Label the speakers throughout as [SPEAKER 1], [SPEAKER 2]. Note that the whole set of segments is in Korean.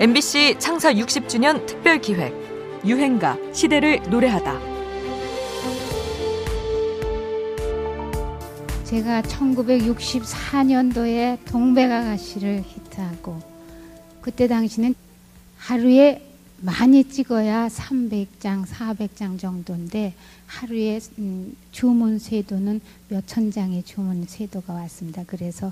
[SPEAKER 1] MBC 창사 60주년 특별 기획 유행가 시대를 노래하다.
[SPEAKER 2] 제가 1964년도에 동백아 가씨를 히트하고 그때 당시는 하루에 많이 찍어야 300장, 400장 정도인데 하루에 음, 주문 쇄도는 몇 천 장의 주문 쇄도가 왔습니다. 그래서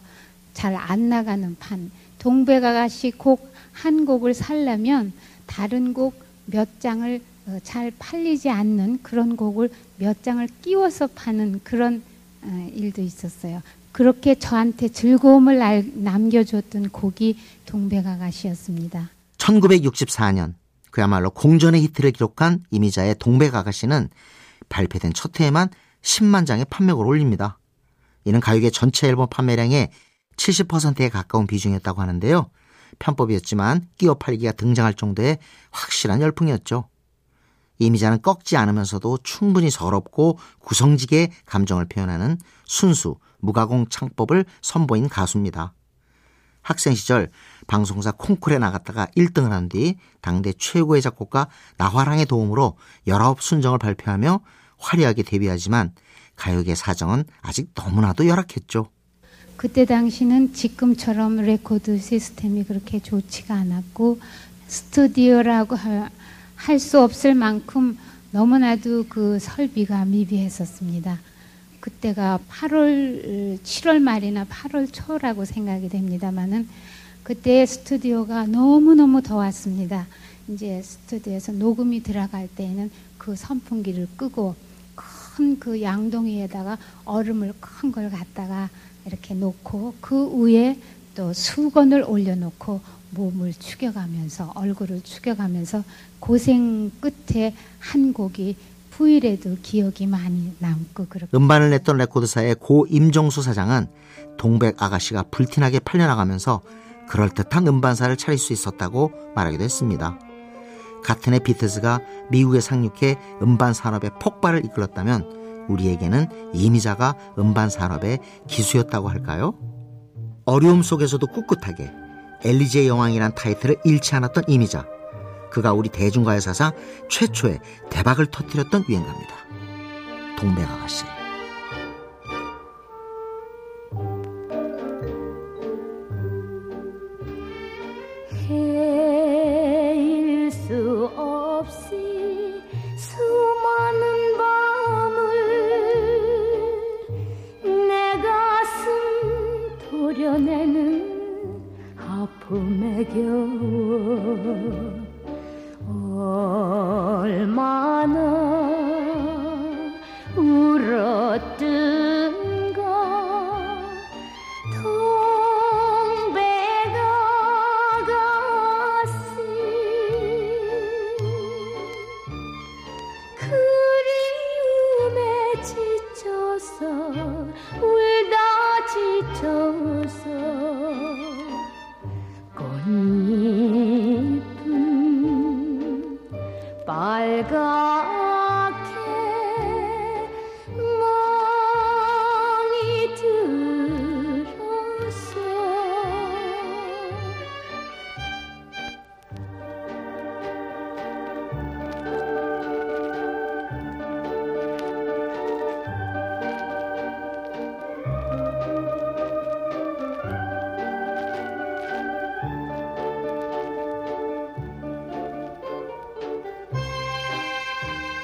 [SPEAKER 2] 잘 안 나가는 판. 동백아가씨 곡 한 곡을 살려면 다른 곡 몇 장을 어, 잘 팔리지 않는 그런 곡을 몇 장을 끼워서 파는 그런 어, 일도 있었어요. 그렇게 저한테 즐거움을 남겨줬던 곡이 동백아가씨였습니다.
[SPEAKER 3] 1964년 그야말로 공전의 히트를 기록한 이미자의 동백아가씨는 발표된 첫 해에만 10만 장의 판매고를 올립니다. 이는 가요계 전체 앨범 판매량의 70%에 가까운 비중이었다고 하는데요. 편법이었지만 끼어 팔기가 등장할 정도의 확실한 열풍이었죠. 이미자는 꺾지 않으면서도 충분히 서럽고 구성지게 감정을 표현하는 순수 무가공 창법을 선보인 가수입니다. 학생 시절 방송사 콩쿨에 나갔다가 1등을 한 뒤 당대 최고의 작곡가 나화랑의 도움으로 19순정을 발표하며 화려하게 데뷔하지만 가요계 사정은 아직 너무나도 열악했죠.
[SPEAKER 2] 그때 당시는 지금처럼 레코드 시스템이 그렇게 좋지가 않았고 스튜디오라고 할 수 없을 만큼 너무나도 그 설비가 미비했었습니다. 그때가 8월 7월 말이나 8월 초라고 생각이 됩니다만은 그때 스튜디오가 너무너무 더웠습니다. 이제 스튜디오에서 녹음이 들어갈 때에는 그 선풍기를 끄고 큰 그 양동이에다가 얼음을 큰 걸 갖다가 이렇게 놓고 그 위에 또 수건을 올려놓고 몸을 축여가면서 얼굴을 축여가면서 고생 끝에 한 곡이 후일에도 기억이 많이 남고 그렇게
[SPEAKER 3] 음반을 냈던 레코드사의 고 임종수 사장은 동백 아가씨가 불티나게 팔려나가면서 그럴듯한 음반사를 차릴 수 있었다고 말하기도 했습니다. 같은 해 비트즈가 미국에 상륙해 음반 산업의 폭발을 이끌었다면 우리에게는 이미자가 음반 산업의 기수였다고 할까요? 어려움 속에서도 꿋꿋하게 엘리제 여왕이란 타이틀을 잃지 않았던 이미자. 그가 우리 대중가요 사상 최초의 대박을 터뜨렸던 유행가입니다. 동백 아가씨.
[SPEAKER 4] 歌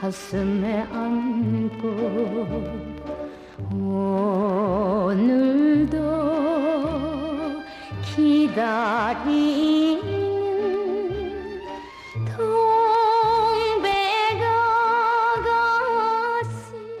[SPEAKER 4] 가슴에 안고 오늘도 기다리